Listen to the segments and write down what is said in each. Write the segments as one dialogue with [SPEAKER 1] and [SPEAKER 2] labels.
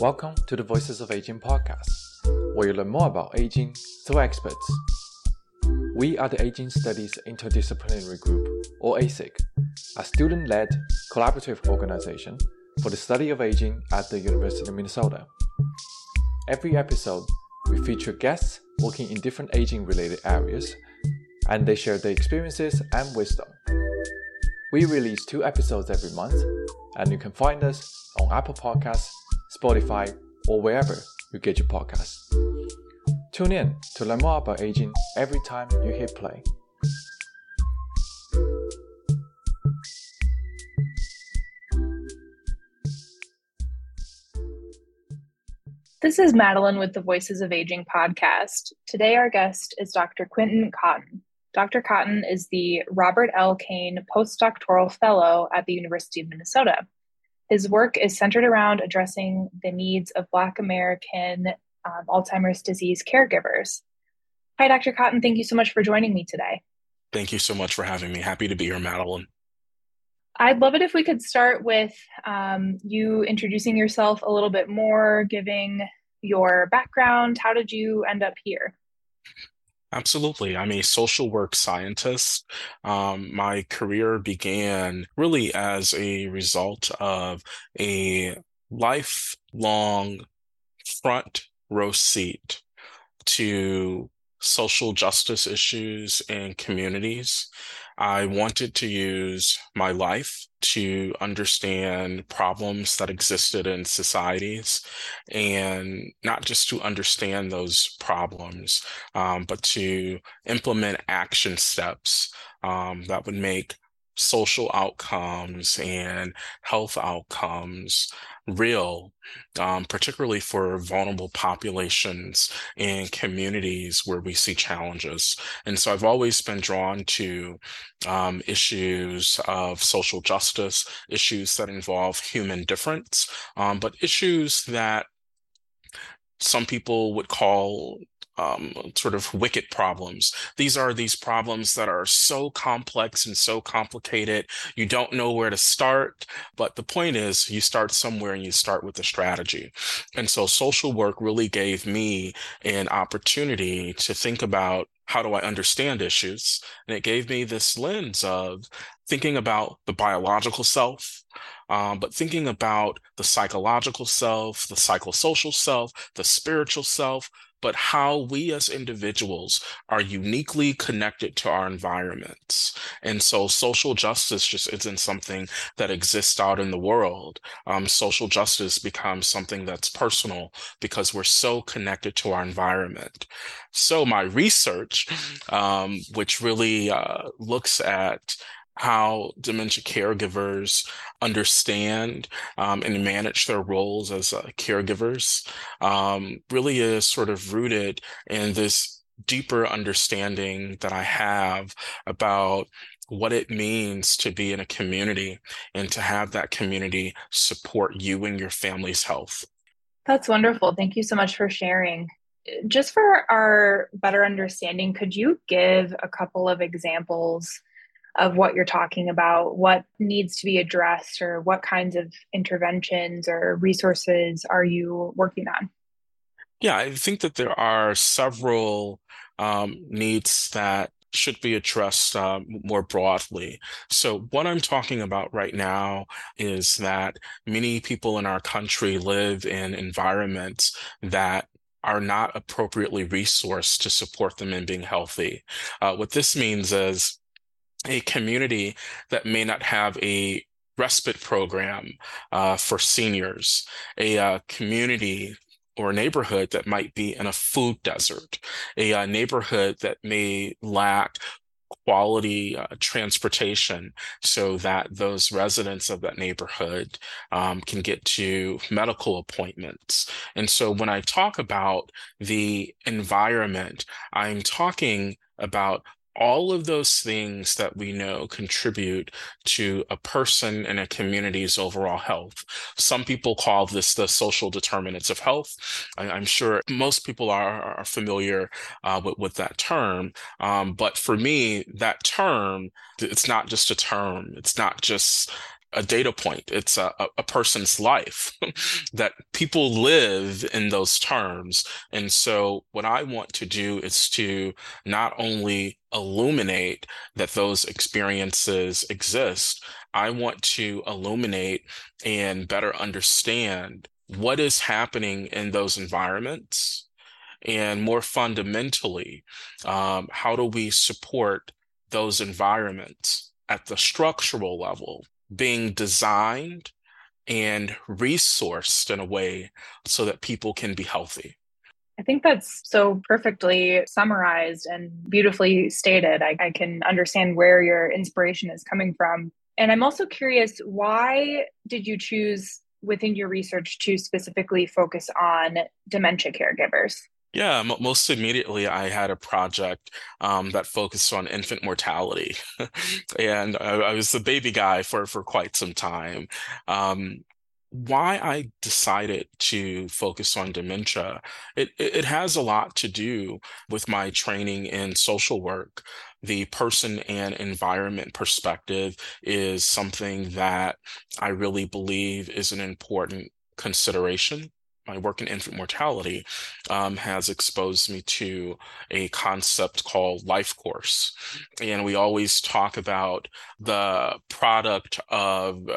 [SPEAKER 1] Welcome to the Voices of Aging podcast, where you learn more about aging through experts. We are the Aging Studies Interdisciplinary Group, or ASIG, a student led collaborative organization for the study of aging at the University of Minnesota. Every episode, we feature guests working in different aging related areas, and they share their experiences and wisdom. We release two episodes every month, and you can find us on Apple Podcasts Spotify, or wherever you get your podcasts. Tune in to learn more about aging every time you hit play.
[SPEAKER 2] This is Madeleine with the Voices of Aging podcast. Today, our guest is Dr. Quinton Cotton. Dr. Cotton is the Robert L. Kane Postdoctoral Fellow at the University of Minnesota. His work is centered around addressing the needs of Black American um, Alzheimer's disease caregivers. Hi, Dr. Cotton. Thank you so much for joining me today.
[SPEAKER 3] Thank you so much for having me. Happy to be here, Madeleine.
[SPEAKER 2] I'd love it if we could start with um, you introducing yourself a little bit more, giving your background. How did you end up here?
[SPEAKER 3] Absolutely. I'm a social work scientist. Um, my career began really as a result of a lifelong front row seat to social justice issues in communities. I wanted to use my life to understand problems that existed in societies and not just to understand those problems, um, but to implement action steps um, that would make social outcomes and health outcomes real, um, particularly for vulnerable populations and communities where we see challenges. And so I've always been drawn to um, issues of social justice, issues that involve human difference, um, but issues that some people would call um, sort of wicked problems. These are these problems that are so complex and so complicated, you don't know where to start. But the point is, you start somewhere and you start with a strategy. And so social work really gave me an opportunity to think about how do I understand issues? And it gave me this lens of thinking about the biological self, um, but thinking about the psychological self, the psychosocial self, the spiritual self, but how we as individuals are uniquely connected to our environments. And so social justice just isn't something that exists out in the world. Um, social justice becomes something that's personal because we're so connected to our environment. So my research, um, which really uh, looks at how dementia caregivers understand um, and manage their roles as uh, caregivers um, really is sort of rooted in this deeper understanding that I have about what it means to be in a community and to have that community support you and your family's health.
[SPEAKER 2] That's wonderful. Thank you so much for sharing. Just for our better understanding, could you give a couple of examples of what you're talking about, what needs to be addressed, or what kinds of interventions or resources are you working on?
[SPEAKER 3] Yeah, I think that there are several um, needs that should be addressed uh, more broadly. So, what I'm talking about right now is that many people in our country live in environments that are not appropriately resourced to support them in being healthy. Uh, what this means is a community that may not have a respite program uh, for seniors, a uh, community or a neighborhood that might be in a food desert, a, uh, neighborhood that may lack quality uh, transportation so that those residents of that neighborhood um, can get to medical appointments. And so when I talk about the environment, I'm talking about all of those things that we know contribute to a person and a community's overall health. Some people call this the social determinants of health. I, am sure most people are, are familiar uh, with, with that term. Um, but for me, that term, it's not just a term. It's not just a data point. It's a, a person's life that people live in those terms. And so what I want to do is to not only illuminate that those experiences exist, I want to illuminate and better understand what is happening in those environments. And more fundamentally, um, how do we support those environments at the structural level being designed and resourced in a way so that people can be healthy.
[SPEAKER 2] I think that's so perfectly summarized and beautifully stated. I, I, can understand where your inspiration is coming from. And I'm also curious why did you choose within your research to specifically focus on dementia caregivers?
[SPEAKER 3] Yeah, most immediately, I had a project um, that focused on infant mortality, and I, I, was the baby guy for for quite some time. Um, why I decided to focus on dementia, it, it has a lot to do with my training in social work. The person and environment perspective is something that I really believe is an important consideration my work in infant mortality um, has exposed me to a concept called life course. And we always talk about the product of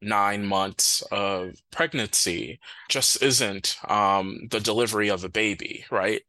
[SPEAKER 3] nine months of pregnancy just isn't um, the delivery of a baby, right?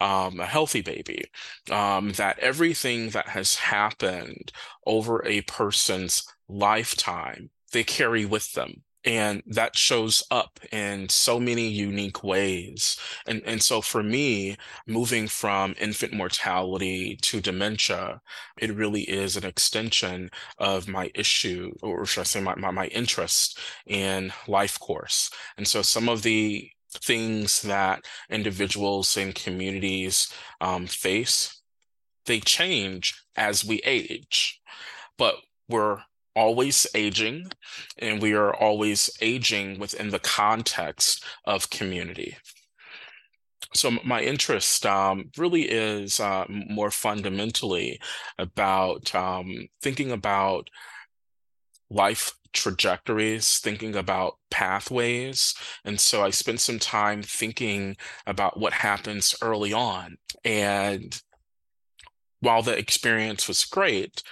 [SPEAKER 3] Um, a healthy baby. Um, that everything that has happened over a person's lifetime, they carry with them and that shows up in so many unique ways. And and so for me moving from infant mortality to dementia it really is an extension of my issue or should i say my, my, my interest in life course. And so some of the things that individuals and communities um, face they change as we age but we're always aging, and we are always aging within the context of community. So my interest um, really is uh, more fundamentally about um, thinking about life trajectories, thinking about pathways. And so I spent some time thinking about what happens early on. And while the experience was great,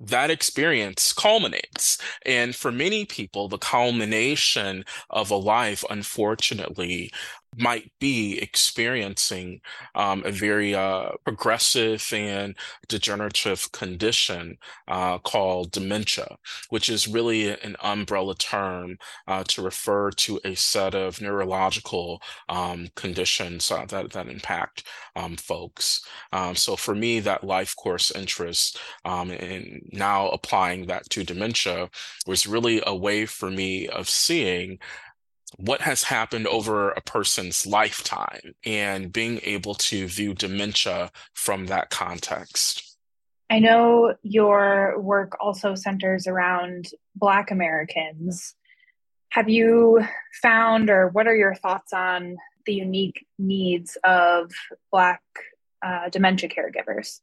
[SPEAKER 3] that experience culminates. And for many people, the culmination of a life, unfortunately, might be experiencing um, a very uh, progressive and degenerative condition uh, called dementia, which is really an umbrella term uh, to refer to a set of neurological um, conditions uh, that, that impact um, folks. Um, so for me, that life course interest um, and now applying that to dementia was really a way for me of seeing what has happened over a person's lifetime and being able to view dementia from that context.
[SPEAKER 2] I know your work also centers around Black Americans. Have you found, or what are your thoughts on the unique needs of Black uh, dementia caregivers?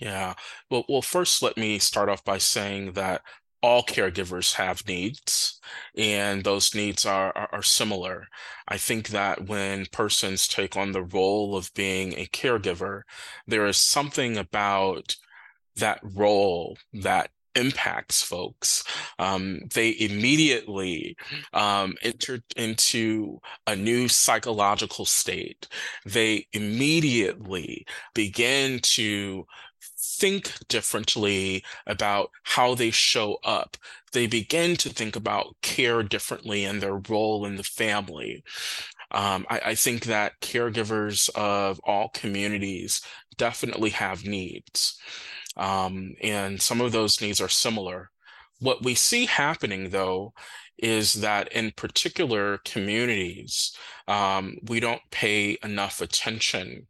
[SPEAKER 3] Yeah. Well, well, first, let me start off by saying that all caregivers have needs and those needs are, are, are similar i think that when persons take on the role of being a caregiver there is something about that role that impacts folks. Um, they immediately um, enter into a new psychological state. They immediately begin to think differently about how they show up. They begin to think about care differently and their role in the family. Um, I, I think that caregivers of all communities definitely have needs. Um, and some of those needs are similar. What we see happening, though, is that in particular communities, um, we don't pay enough attention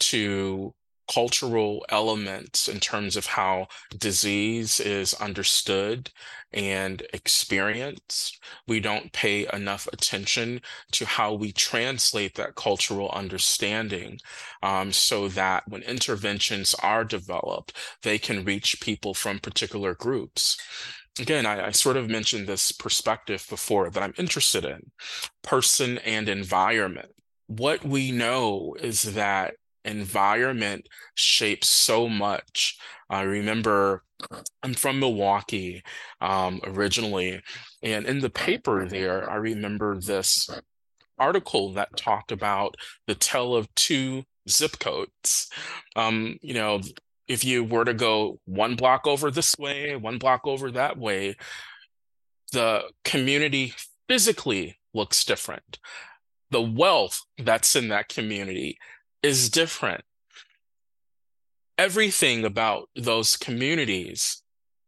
[SPEAKER 3] to cultural elements in terms of how disease is understood and experienced. We don't pay enough attention to how we translate that cultural understanding um, so that when interventions are developed, they can reach people from particular groups. again, I, I, sort of mentioned this perspective before that I'm interested in person and environment. What we know is that environment shapes so much. I remember I'm from Milwaukee um, originally, and in the paper there, I remember this article that talked about the tale of two zip codes. Um, you know, if you were to go one block over this way, one block over that way, the community physically looks different. The wealth that's in that community is different. Everything about those communities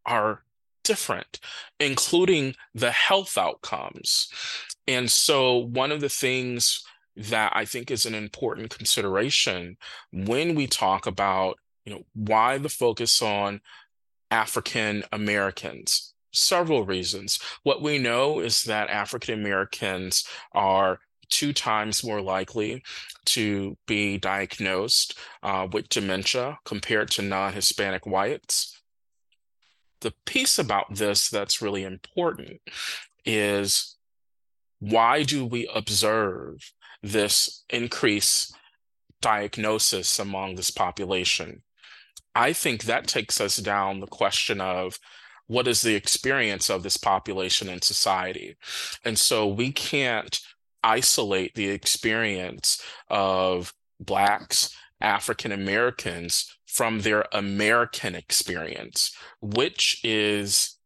[SPEAKER 3] are different, including the health outcomes. And so, one of the things that I think is an important consideration when we talk about, you know, why the focus on African Americans. Several reasons. What we know is that African Americans are two times more likely to be diagnosed uh, with dementia compared to non Hispanic whites. The piece about this that's really important is why do we observe this increase diagnosis among this population? I think that takes us down the question of what is the experience of this population in society? And so we can't isolate the experience of Blacks, African Americans from their American experience, which is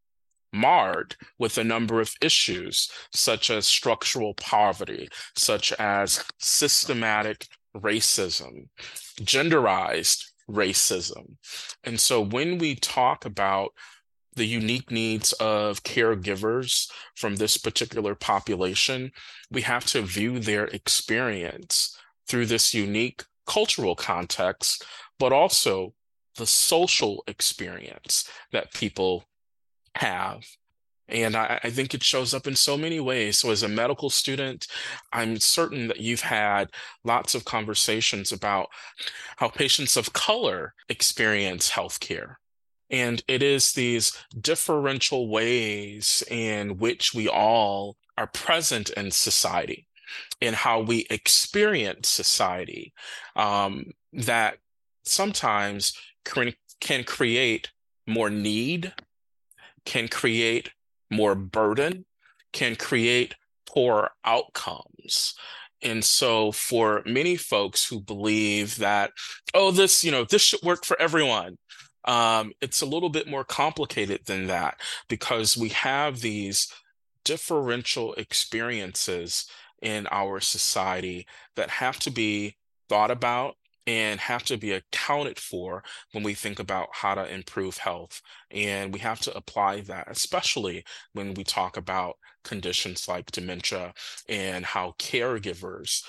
[SPEAKER 3] marred with a number of issues such as structural poverty, such as systematic racism, genderized racism. And so when we talk about the unique needs of caregivers from this particular population, we have to view their experience through this unique cultural context, but also the social experience that people have. And I, I, think it shows up in so many ways. So, as a medical student, I'm certain that you've had lots of conversations about how patients of color experience healthcare. And it is these differential ways in which we all are present in society and how we experience society um, that sometimes can, can create more need, can create more burden, can create poor outcomes. And so for many folks who believe that, oh, this, you know, this should work for everyone, um, it's a little bit more complicated than that because we have these differential experiences in our society that have to be thought about and have to be accounted for when we think about how to improve health. And we have to apply that, especially when we talk about conditions like dementia and how caregivers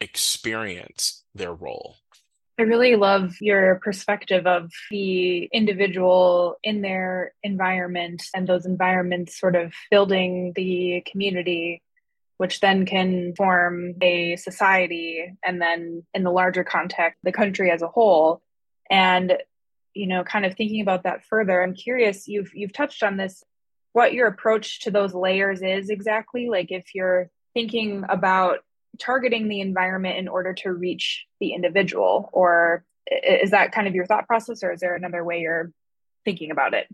[SPEAKER 3] experience their role.
[SPEAKER 2] I really love your perspective of the individual in their environment and those environments sort of building the community, which then can form a society and then in the larger context, the country as a whole. And, you know, kind of thinking about that further, I'm curious, you've you've touched on this, what your approach to those layers is exactly. Like if you're thinking about targeting the environment in order to reach the individual or is that kind of your thought process or is there another way you're thinking about it?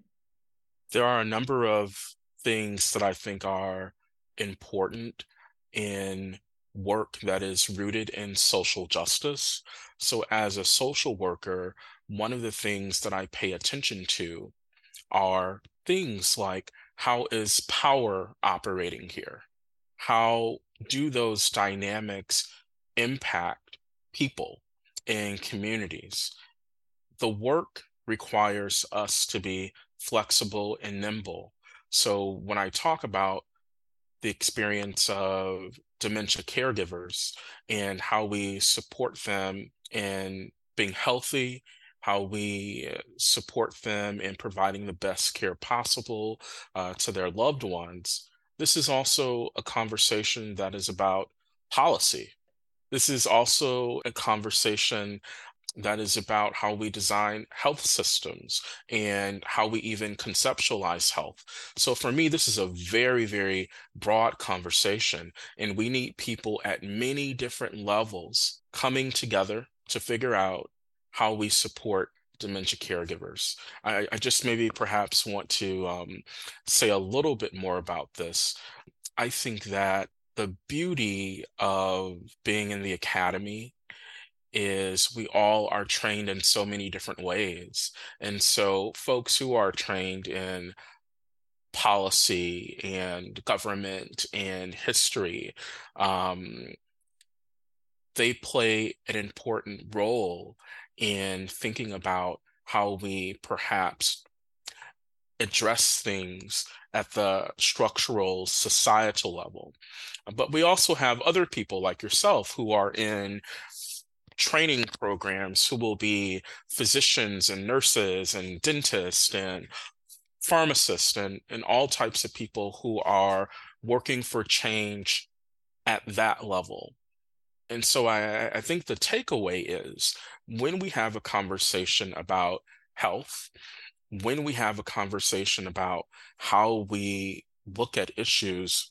[SPEAKER 3] There are a number of things that i think are important in work that is rooted in social justice. So as a social worker one of the things that i pay attention to are things like how is power operating here? How do those dynamics impact people and communities? The work requires us to be flexible and nimble. So when I talk about the experience of dementia caregivers and how we support them in being healthy, how we support them in providing the best care possible uh, to their loved ones, this is also a conversation that is about policy. This is also a conversation that is about how we design health systems and how we even conceptualize health. So for me, this is a very, very broad conversation, and we need people at many different levels coming together to figure out how we support dementia caregivers. I, I just maybe perhaps want to um, say a little bit more about this. I think that the beauty of being in the academy is we all are trained in so many different ways. And so, folks who are trained in policy and government and history, um, they play an important role in thinking about how we perhaps address things at the structural societal level. But we also have other people like yourself who are in training programs who will be physicians and nurses and dentists and pharmacists and, and all types of people who are working for change at that level. And so I, I think the takeaway is when we have a conversation about health, when we have a conversation about how we look at issues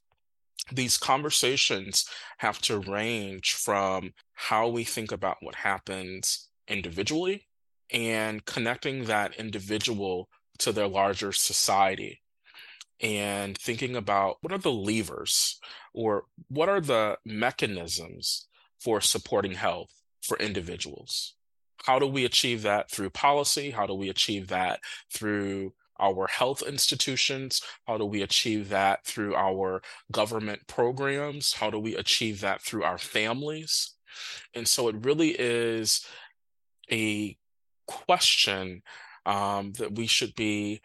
[SPEAKER 3] these conversations have to range from how we think about what happens individually and connecting that individual to their larger society and thinking about what are the levers or what are the mechanisms for supporting health for individuals. How do we achieve that through policy? How do we achieve that through our health institutions? How do we achieve that through our government programs? How do we achieve that through our families? And so it really is a question um, that we should be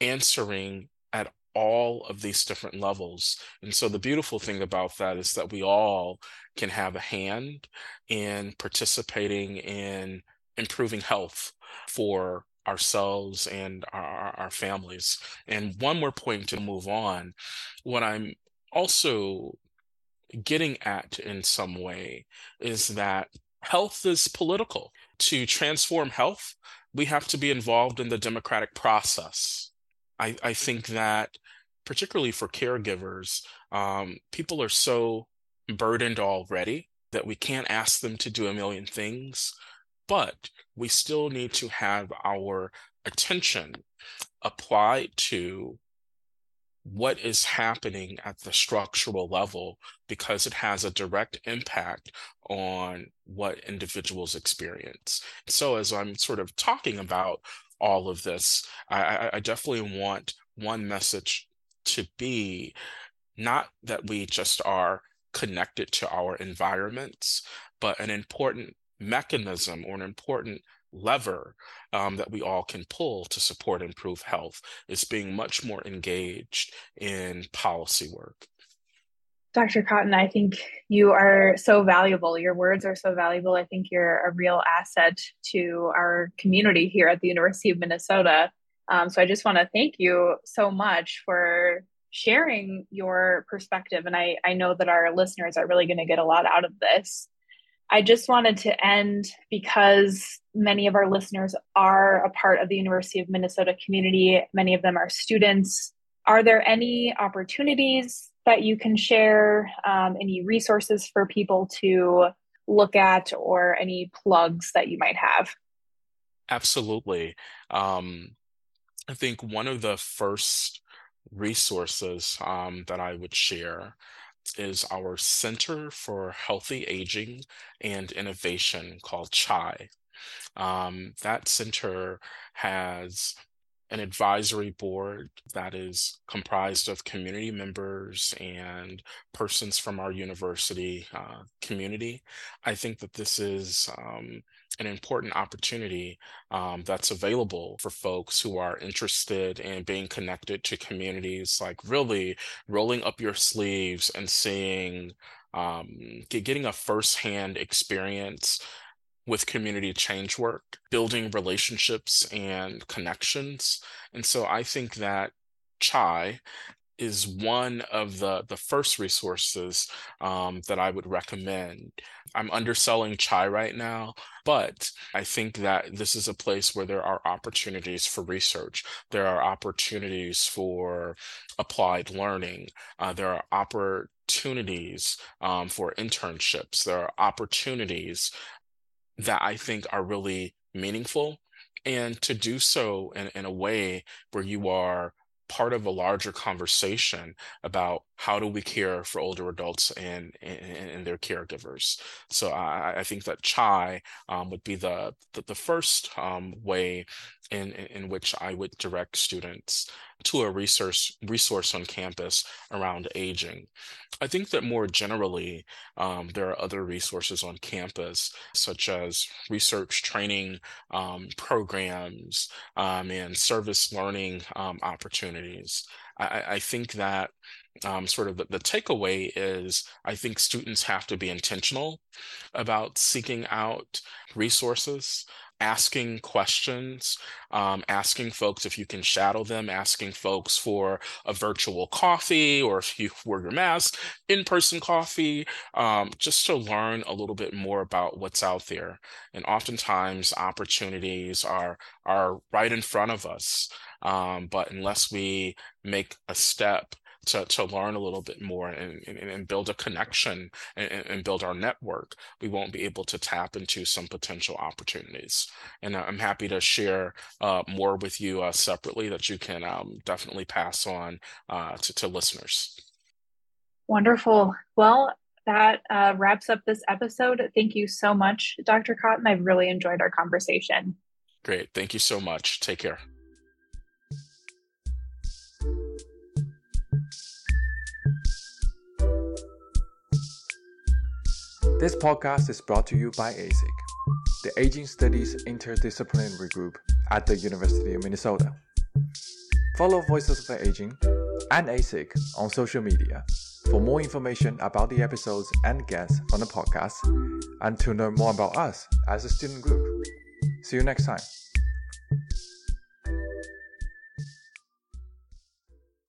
[SPEAKER 3] answering at all of these different levels. And so the beautiful thing about that is that we all can have a hand in participating in improving health for ourselves and our, our families. And one more point to move on. What I'm also getting at in some way is that health is political. To transform health, we have to be involved in the democratic process. I, I think that, particularly for caregivers, um, people are so burdened already that we can't ask them to do a million things but we still need to have our attention applied to what is happening at the structural level because it has a direct impact on what individuals experience. So, as I'm sort of talking about all of this, I, I definitely want one message to be not that we just are connected to our environments, but an important mechanism or an important lever um, that we all can pull to support improve health is being much more engaged in policy work.
[SPEAKER 2] Dr. Cotton, I think you are so valuable. Your words are so valuable. I think you're a real asset to our community here at the University of Minnesota. Um, so I just want to thank you so much for sharing your perspective. And I, I know that our listeners are really going to get a lot out of this. I just wanted to end because many of our listeners are a part of the University of Minnesota community. Many of them are students. Are there any opportunities that you can share, um, any resources for people to look at, or any plugs that you might have?
[SPEAKER 3] Absolutely. Um, I think one of the first resources um, that I would share is our Center for Healthy Aging and Innovation called CHAI. Um, that center has an advisory board that is comprised of community members and persons from our university uh, community. I think that this is um, an important opportunity um, that's available for folks who are interested in being connected to communities, like really rolling up your sleeves and seeing, um, get, getting a firsthand experience with community change work, building relationships and connections. And so I think that CHAI is one of the the first resources um, that I would recommend. I'm underselling chai right now, but I think that this is a place where there are opportunities for research. There are opportunities for applied learning. Uh, there are opportunities um, for internships. There are opportunities that I think are really meaningful. And to do so in, in a way where you are part of a larger conversation about how do we care for older adults and and, and their caregivers. So I, I think that chai um, would be the the, the first um, way in, in which I would direct students to a resource resource on campus around aging. I think that more generally, um, there are other resources on campus, such as research training um, programs um, and service learning um, opportunities. I, I, think that um, sort of the, the, takeaway is I think students have to be intentional about seeking out resources asking questions, um, asking folks if you can shadow them, asking folks for a virtual coffee or if you wear your mask, in person coffee, um, just to learn a little bit more about what's out there. And oftentimes, opportunities are, are right in front of us. Um, but unless we make a step to, to learn a little bit more and, and, and build a connection and, and, build our network, we won't be able to tap into some potential opportunities. And I'm happy to share uh, more with you uh, separately that you can um, definitely pass on uh, to, to listeners.
[SPEAKER 2] Wonderful. Well, that uh, wraps up this episode. Thank you so much, Dr. Cotton. I've really enjoyed our conversation.
[SPEAKER 3] Great. Thank you so much. Take care.
[SPEAKER 1] This podcast is brought to you by ASIG, the Aging Studies Interdisciplinary Group at the University of Minnesota. Follow Voices of Aging and ASIG on social media for more information about the episodes and guests on the podcast and to learn more about us as a student group. See you next time.